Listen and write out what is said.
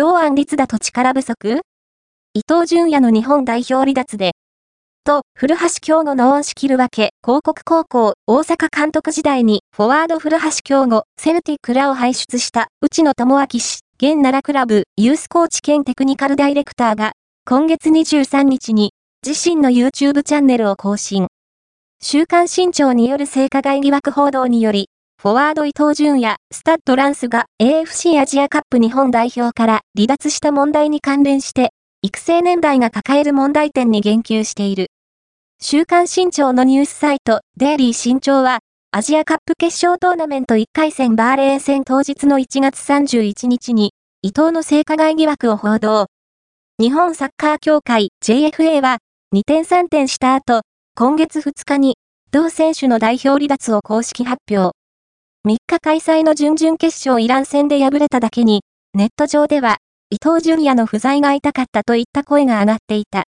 同案率だと力不足？伊藤淳也の日本代表離脱で、と、古橋京吾の恩師切るわけ、広告高校、大阪監督時代に、フォワード古橋京吾、セルティックらを輩出した、内野智明氏、現奈良クラブ、ユースコーチ兼テクニカルダイレクターが、今月23日に、自身の YouTube チャンネルを更新。週刊新潮による性加害疑惑報道により、フォワード伊藤淳也、スタッドランスが AFC アジアカップ日本代表から離脱した問題に関連して、育成年代が抱える問題点に言及している。週刊新潮のニュースサイト、デイリー新潮は、アジアカップ決勝トーナメント1回戦バーレーン戦当日の1月31日に、伊藤の性加害疑惑を報道。日本サッカー協会 JFA は、2点3点した後、今月2日に、同選手の代表離脱を公式発表。3日開催の準々決勝イラン戦で敗れただけに、ネット上では、伊藤淳也の不在が痛かったといった声が上がっていた。